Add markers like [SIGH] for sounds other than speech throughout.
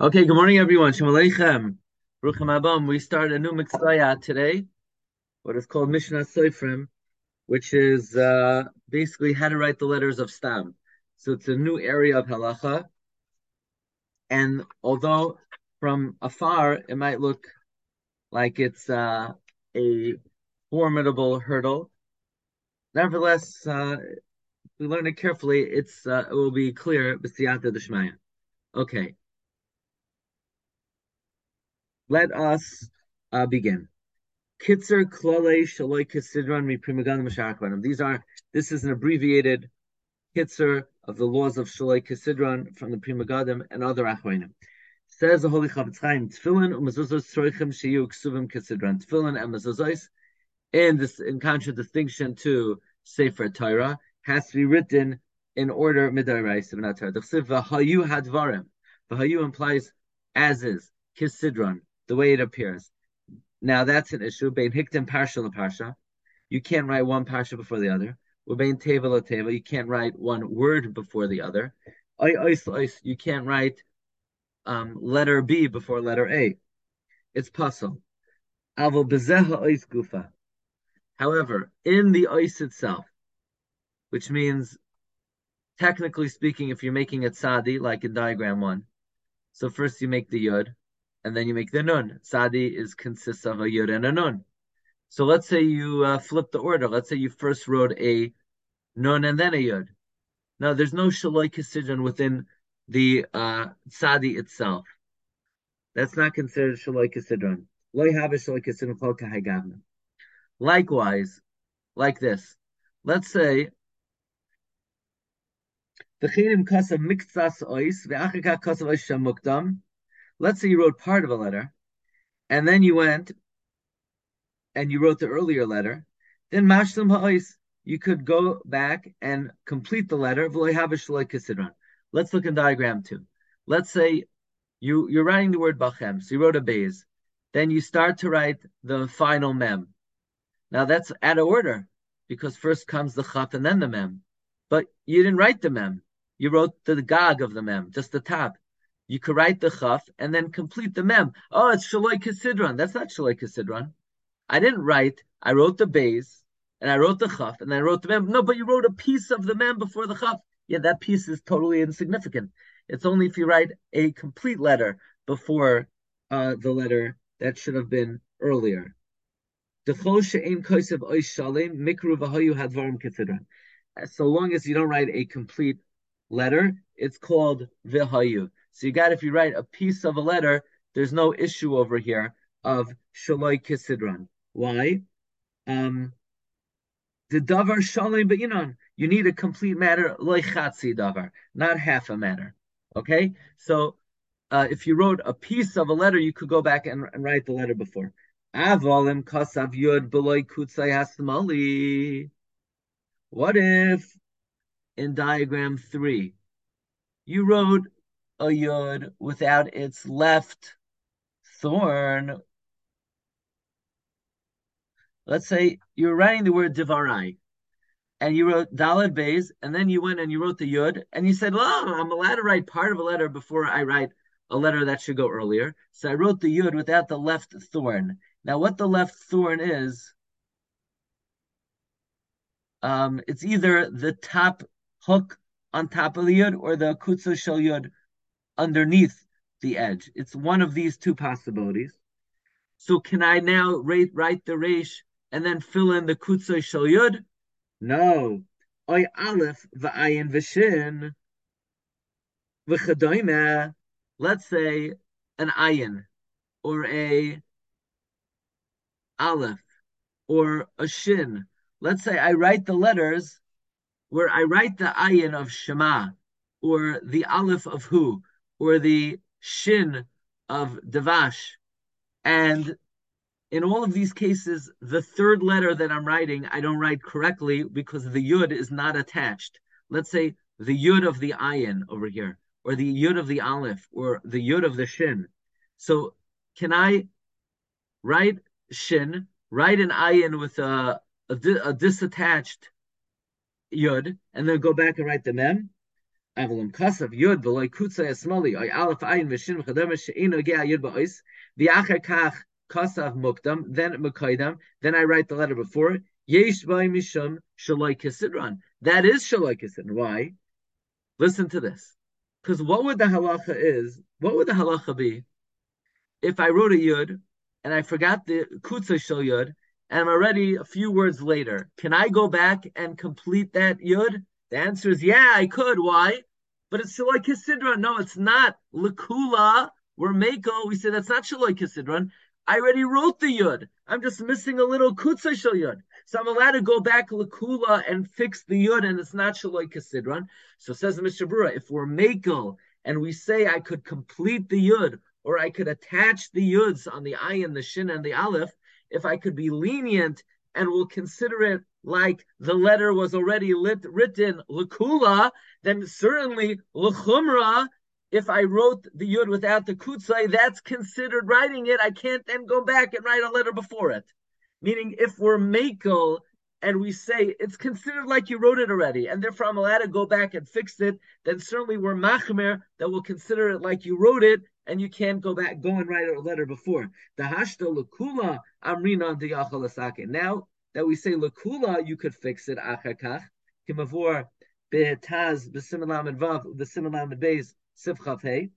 Okay, good morning, everyone. Shalom Aleichem. Bruchim Abam. We start a new mitzvah today, what is called Mishnah Seifrim, which is uh, basically how to write the letters of Stam. So it's a new area of halacha. And although from afar it might look like it's uh, a formidable hurdle, nevertheless, uh, we learn it carefully. It's uh, it will be clear. B'siyata d'shmaya. Okay. Let us uh, begin. Kitzer klale shaloi These are this is an abbreviated kitzer of the laws of shaloi kisidron from the Pri Megadim and other achronim. Says the Holy Chafetz Chaim, Tefillin umezuzos ksuvim. Tefillin and mezuzos, in this in contradistinction to Sefer Torah, has to be written in order midaraisa Torah. The v'hayu hadvarim. V'hayu implies as is kisidron the way it appears. Now that's an issue. Bein hiktim parsha parsha. You can't write one parsha before the other. Ubein teva teva. You can't write one word before the other. You can't write um, letter B before letter A. It's puzzle. gufa. However, in the ice itself, which means technically speaking, if you're making it sadi, like in diagram one, so first you make the yud, and then you make the nun. Sadi is consists of a yud and a nun. So let's say you uh, flip the order. Let's say you first wrote a nun and then a yud. Now there's no shaloi kisidron within the uh, sadi itself. That's not considered shaloi kisidron. Loi have shaloi kisidron kol kahagavna. Likewise, like this. Let's say the chinim kasav miktsas ois ve'achika kasav ois let's say you wrote part of a letter, and then you went and you wrote the earlier letter, then mashlim ha'is, you could go back and complete the letter. Let's look in diagram two. Let's say you, you're writing the word bachem, so you wrote a bez. Then you start to write the final mem. Now that's out of order, because first comes the chaf and then the mem. But you didn't write the mem. You wrote the gag of the mem, just the top you could write the chaf and then complete the mem. Oh, it's shaloi kasidron. That's not shaloi kasidron. I didn't write. I wrote the base and I wrote the chaf and I wrote the mem. No, but you wrote a piece of the mem before the chaf. Yeah, that piece is totally insignificant. It's only if you write a complete letter before uh, the letter that should have been earlier. So long as you don't write a complete letter, it's called vihayu. So you got if you write a piece of a letter, there's no issue over here of shaloi kisidron. Why? Um, the davar shalim be'inon. You know, you need a complete matter, loichatzi davar, not half a matter. Okay, so uh, if you wrote a piece of a letter, you could go back and, and write the letter before. Avolim kasav yud beloy kutzay hasmali. What if in diagram three you wrote a yud without its left thorn. Let's say you're writing the word divarai, and you wrote dalad bays, and then you went and you wrote the yud, and you said, "Oh, I'm allowed to write part of a letter before I write a letter that should go earlier." So I wrote the yud without the left thorn. Now, what the left thorn is, um, it's either the top hook on top of the yud or the kutsu shel yud underneath the edge. It's one of these two possibilities. So can I now write, write the resh and then fill in the kutzay shal yud? No. Oy aleph v'ayin v'shin v'chadoyme. Let's say an ayin or a aleph or a shin. Let's say I write the letters where I write the ayin of Shema or the aleph of who or the shin of Devash. And in all of these cases, the third letter that I'm writing, I don't write correctly because the yud is not attached. Let's say the yud of the ayin over here, or the yud of the aleph, or the yud of the shin. So can I write shin, write an ayin with a, a, a disattached yud, and then go back and write the mem? Ba'ois v'yacher kach kasav mukdam then mekaydam then I write the letter before kisidron. That is kisidron. Why? Listen to this. Because what would the halacha is what would the halacha be if I wrote a yud and I forgot the kutza shal yud and I'm already a few words later? Can I go back and complete that yud? The answer is yeah I could. Why but it's Shaloi Kisidron. No, it's not. Lakula, we're Mako. We say that's not Shaloi Kisidron. I already wrote the Yud. I'm just missing a little Kutsa Shal Yud. So I'm allowed to go back Lakula and fix the Yud, and it's not Shaloi Kisidron. So says Mishnah Berurah, if we're Mako and we say I could complete the Yud, or I could attach the Yuds on the Ayin, the Shin, and the Aleph, if I could be lenient and will consider it like the letter was already lit, written lakula, then certainly lachumra. If I wrote the yud without the kutzai, that's considered writing it. I can't then go back and write a letter before it. Meaning, if we're makel and we say it's considered like you wrote it already, and therefore I'm allowed to go back and fix it, then certainly we're machmer that will consider it like you wrote it, and you can't go back, go and write a letter before. The hashta lakula amrina diyachal Now that we say lakula, you could fix it achakach. Kimavor be'etaz b'similam vav b'similam beis sivchav hey.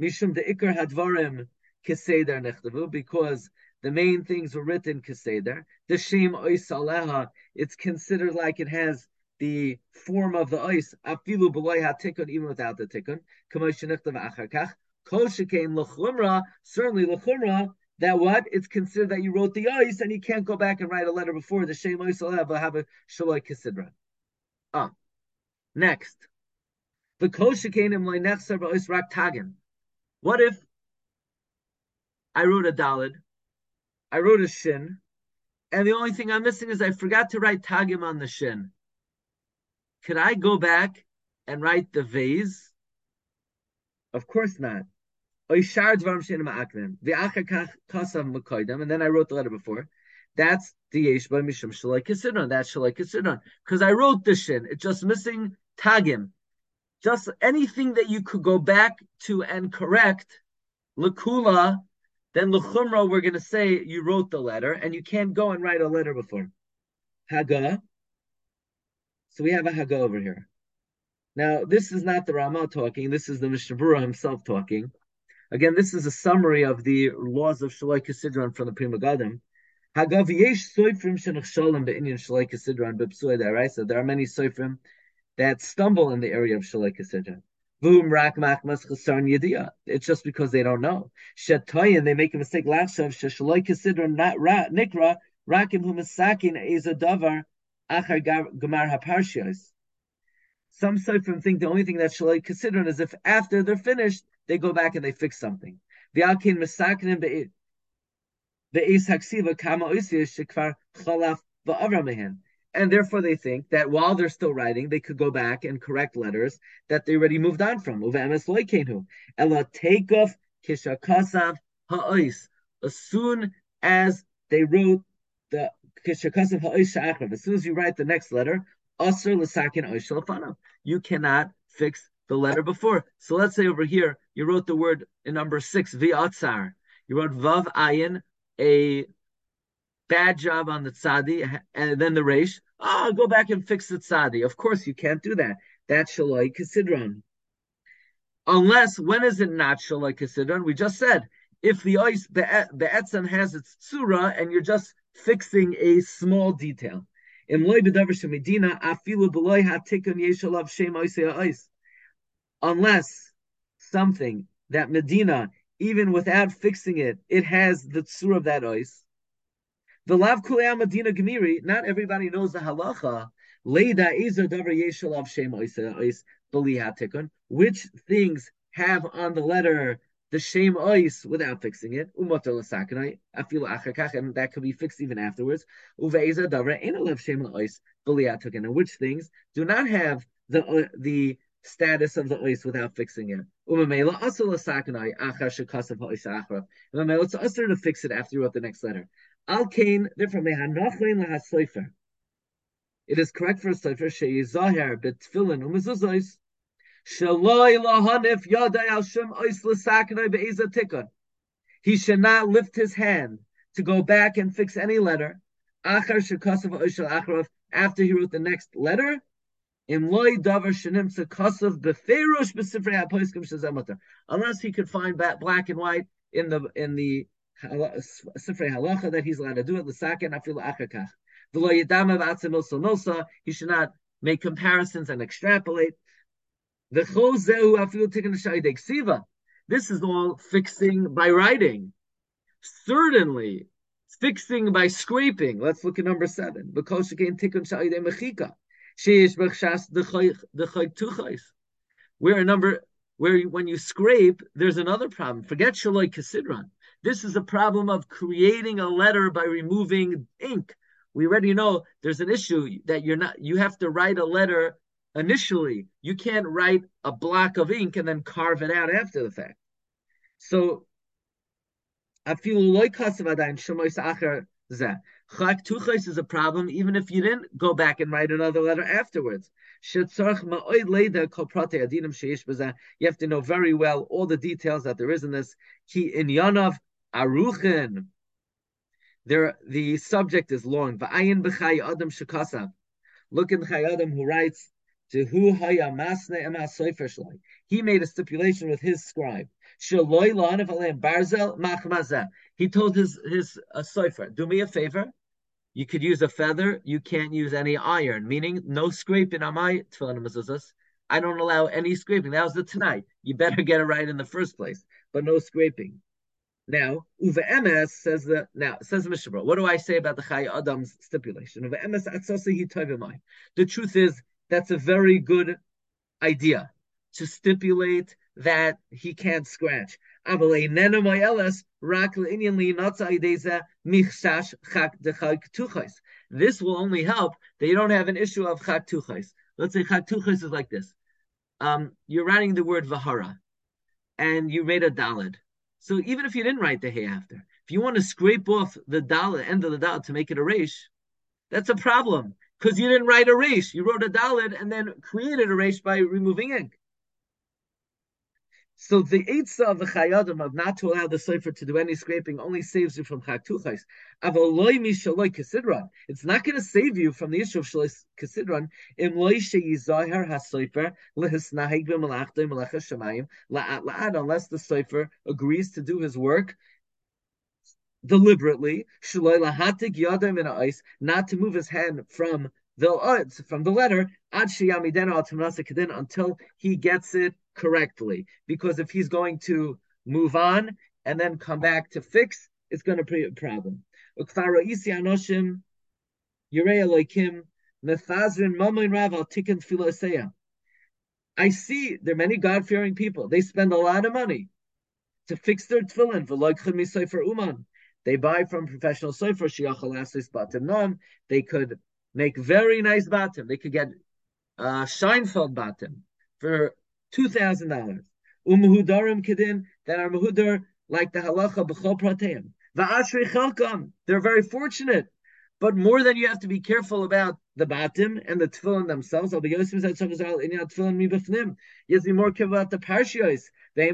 Mishum de ikar hadvarim keseder nechtavu because the main things were written keseder. The shem ois it's considered like it has the form of the ice, afilu b'loy ha-tikkun, even without the tikkun. Kamosh. Kol l'chumra, certainly l'chumra, that what? It's considered that you wrote the ice and you can't go back and write a letter before the Shem ice have a Shaloi Kisidra. Ah. Next. The Koshikanim Leinechser Ba'is Rak Tagin. What if I wrote a Dalid, I wrote a Shin, and the only thing I'm missing is I forgot to write Tagim on the Shin. Could I go back and write the vase? Of course not. And then I wrote the letter before. That's the Yeshba Mishum Shalai Kisidron. That's Shalai Kisidron. Because I wrote the Shin. It's just missing Tagim. Just anything that you could go back to and correct, Lakula, then Luchumra, we're going to say you wrote the letter, and you can't go and write a letter before. Haga. So we have a Haga over here. Now, this is not the Rama talking. This is the Mishnah himself talking. Again, this is a summary of the laws of Shalai Kisidron from the Pri Megadim. Hagav yesh soifrim shenachshalim be'inyan Shalai Kisidron b'psuay da'araisa. There are many soifrim that stumble in the area of Shalai Kisidron. It's just because they don't know. Shetoyin, they make a mistake. Lachshav sheshaloi kisidron not ra nikra rakim hu misakin ezadavar achar gamar haparshios. Some Sofrim think the only thing that Shalai Kisidron is if after they're finished, they go back and they fix something. The Mesaknim Be'is Haksiva Kama Shikvar Chalaf Va'avramehen. And therefore they think that while they're still writing, they could go back and correct letters that they already moved on from. As soon as they wrote the as soon as you write the next letter, You cannot fix the letter before. So let's say over here, you wrote the word in number six, v'atzar. You wrote vav ayin, a bad job on the tzadi, and then the reish. Oh, go back and fix the tzadi. Of course, you can't do that. That's shaloi kisidron. Unless, when is it not shaloi kisidron? We just said, if the ice, the, the etzem has its tsura, and you're just fixing a small detail. unless something that Medina, even without fixing it, it has the tsur of that ice. The lav kulei Medina gemiri. Not everybody knows the halacha. Leida izer davar yeshalav shem ois. Which things have on the letter the shame ice without fixing it. Umatar lasakanai afil achakach, and that could be fixed even afterwards. Uveiza davar enalev shame ice belihatikun. And which things do not have the uh, the status of the ois without fixing it. It's usher to fix it after you wrote the next letter. Al kain, therefore, it is correct for a sofer sheyizaher betfilin umezuzos He should not lift his hand to go back and fix any letter. After he wrote the next letter, unless he could find black and white in the in the Sifrei Halacha that he's allowed to do it. L'saken afilu achakach. V'lo yedama v'atzim milsa milsa. He should not make comparisons and extrapolate. This is all fixing by writing. Certainly, fixing by scraping. Let's look at number seven. Where a number where when you scrape, there's another problem. Forget shaloi kasidran. This is a problem of creating a letter by removing ink. We already know there's an issue that you're not, you have to write a letter initially. You can't write a block of ink and then carve it out after the fact. So, is a problem, even if you didn't go back and write another letter afterwards. You have to know very well all the details that there is in this. Ki in Yanav Aruchin. There, the subject is long. Look in Chai who writes, Soifer He made a stipulation with his scribe. Barzel. He told his his uh, do me a favor. You could use a feather. You can't use any iron, meaning no scraping on my tefillin. I don't allow any scraping. That was the tonight. You better get it right in the first place, but no scraping. Now, Uva Emes says that, now, says Mishnah Berurah, what do I say about the Chayei Adam's stipulation? Uva Emes The truth is, that's a very good idea to stipulate that he can't scratch. This will only help that you don't have an issue of chak tuchais. Let's say chak tuchais is like this. Um, you're writing the word vahara, and you made a dalid. So even if you didn't write the hay after, if you want to scrape off the dalid end of the dalid to make it a resh, that's a problem because you didn't write a resh. You wrote a dalid and then created a resh by removing ink. So the Eitzah of the Chayei Adam of not to allow the Sefer to do any scraping only saves you from Chaktuchais. Avaloi mishaloi kasidran. It's not going to save you from the issue of shaloi kasidran. Im loy sheyizahar ha-Sefer lehisnahig la'at la'at unless the Sefer agrees to do his work deliberately, not to move his hand from the uh, from the letter until he gets it correctly. Because if he's going to move on and then come back to fix, it's going to be a problem. I see there are many God fearing people. They spend a lot of money to fix their tefillin. They buy from professional sofer. They could make very nice batim. They could get uh, Scheinfeld batim for two thousand dollars. Umuhudarim kedin that are muhudar like the halacha b'chol prateim. Va'ashri chelkam. They're very fortunate. But more than you have to be careful about the batim and the tefillin themselves. You have to be more careful about the parshios. The.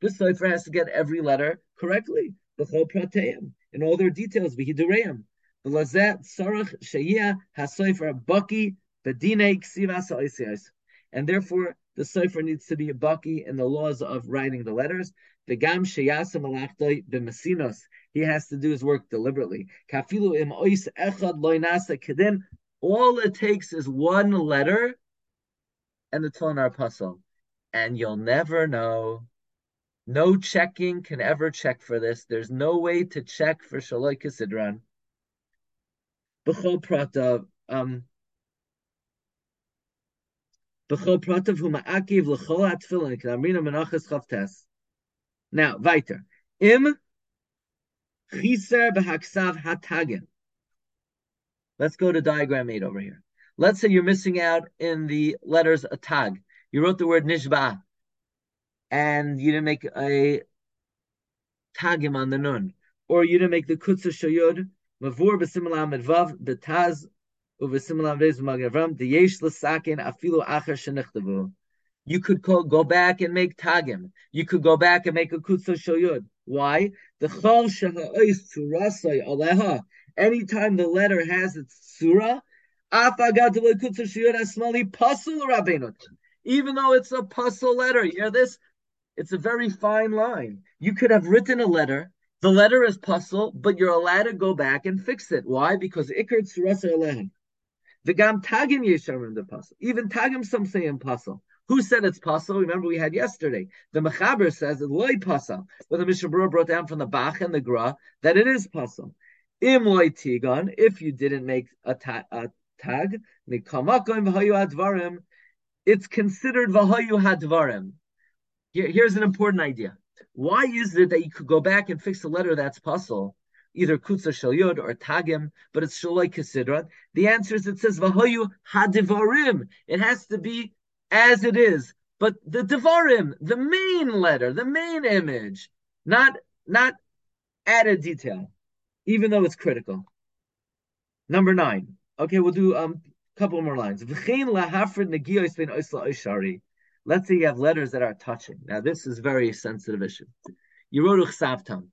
This sefer has to get every letter correctly. B'chol prateim in all their details. V'hidureim. V'lazet sarach sheyia hasofer baki bedine ksivas oisiyos. And therefore, the sefer needs to be a baki in the laws of writing the letters. V'gam sheyasa malachtoi b'mesinos. He has to do his work deliberately. Kafilu im ois echad loinasa kedin. All it takes is one letter, and the are puzzle, and you'll never know no checking can ever check for this. There's no way to check for Shaloi Kisidran. B'chol prata, um, B'chol prata v'ma'akiv l'chol atfilin, k'namrina menachas chavtes. Now, weiter. Im chiser b'haksav hatagin. Let's go to diagram 8 over here. Let's say you're missing out in the letters a tag. You wrote the word nishba and you didn't make a tagim on the nun, or you didn't make the kutsa shayud mavur b'similam medvav betaz You could call, go back and make tagim. You could go back and make a kutsa shoyud. Why? The chol shaha'ois surasai aleha. Anytime the letter has its surah, even though it's a puzzle letter, you hear this? It's a very fine line. You could have written a letter. The letter is puzzle, but you're allowed to go back and fix it. Why? Because ikr tsurasa alehem. The gam tagim yesharim the puzzle. Even tagim some say in puzzle. Who said it's puzzle? Remember we had yesterday. The Mechaber says loy puzzle, but the Mishnah brought down from the Bach and the Gra that it is puzzle. Im loy tigon, if you didn't make a, ta- a tag, it's considered v'hayu hadvarim. Here, here's an important idea. Why is it that you could go back and fix a letter that's puzzle, either kutza shel yod or tagim, but it's shaloi kisidra? The answer is it says v'hayu hadvarim. It has to be as it is. But the devarim, the main letter, the main image, not not added detail, even though it's critical. Number nine. Okay, we'll do a um, couple more lines. Let's say you have letters that are touching. Now, this is a very sensitive issue. You wrote Uchsavtam,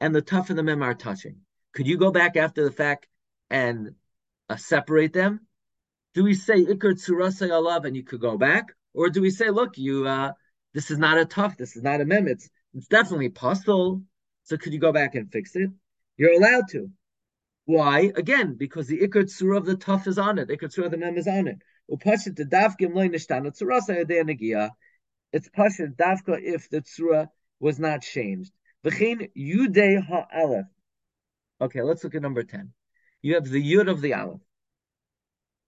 and the tough and the mem are touching. Could you go back after the fact and uh, separate them? Do we say Ikr Tsurasay Alav and you could go back? Or do we say, look, you uh, this is not a tough, this is not a mem, it's, it's definitely possible. So could you go back and fix it? You're allowed to. Why? Again, because the Ikr Tzura of the Tuf is on it. Ikr Tzura of the Mem is on it. Upashit the Davkim loy nishtana Tzurasa yadei negia. It's Pashit Davka if the Tzura was not changed. Okay, let's look at number 10. You have the Yud of the Aleph.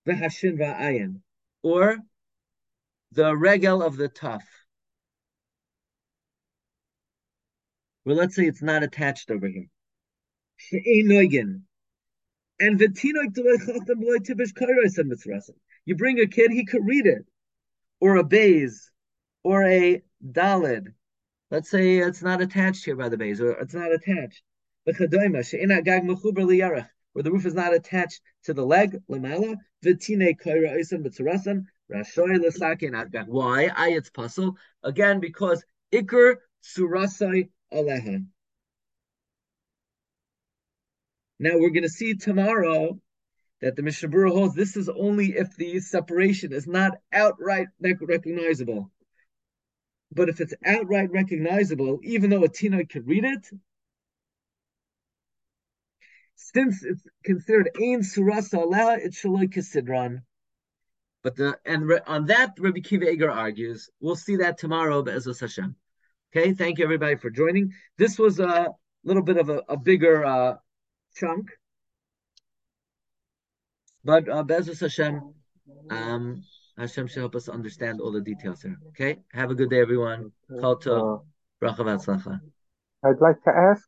V'hashin v'ayin. Or the Regel of the Tuf. Well, let's say it's not attached over here. And [LAUGHS] you bring a kid, he could read it, or a bays, or a dalid. Let's say it's not attached here by the bays, or it's not attached. Where the roof is not attached to the leg, Why? I it's puzzle. Again, because ikr surasai alehan. Now we're going to see tomorrow that the Mishnah Berurah holds this is only if the separation is not outright recognizable. But if it's outright recognizable, even though a tina could read it, since it's considered Ein Surasa Allah, it's Shaloi Kisidran. But the and on that Rabbi Akiva Eger argues. We'll see that tomorrow, Be'ezus Hashem. Okay, thank you everybody for joining. This was a little bit of a, a bigger uh, chunk. But uh, Be'ezus Hashem, um, Hashem should help us understand all the details here. Okay? Have a good day, everyone. Call to Bracha I'd like to ask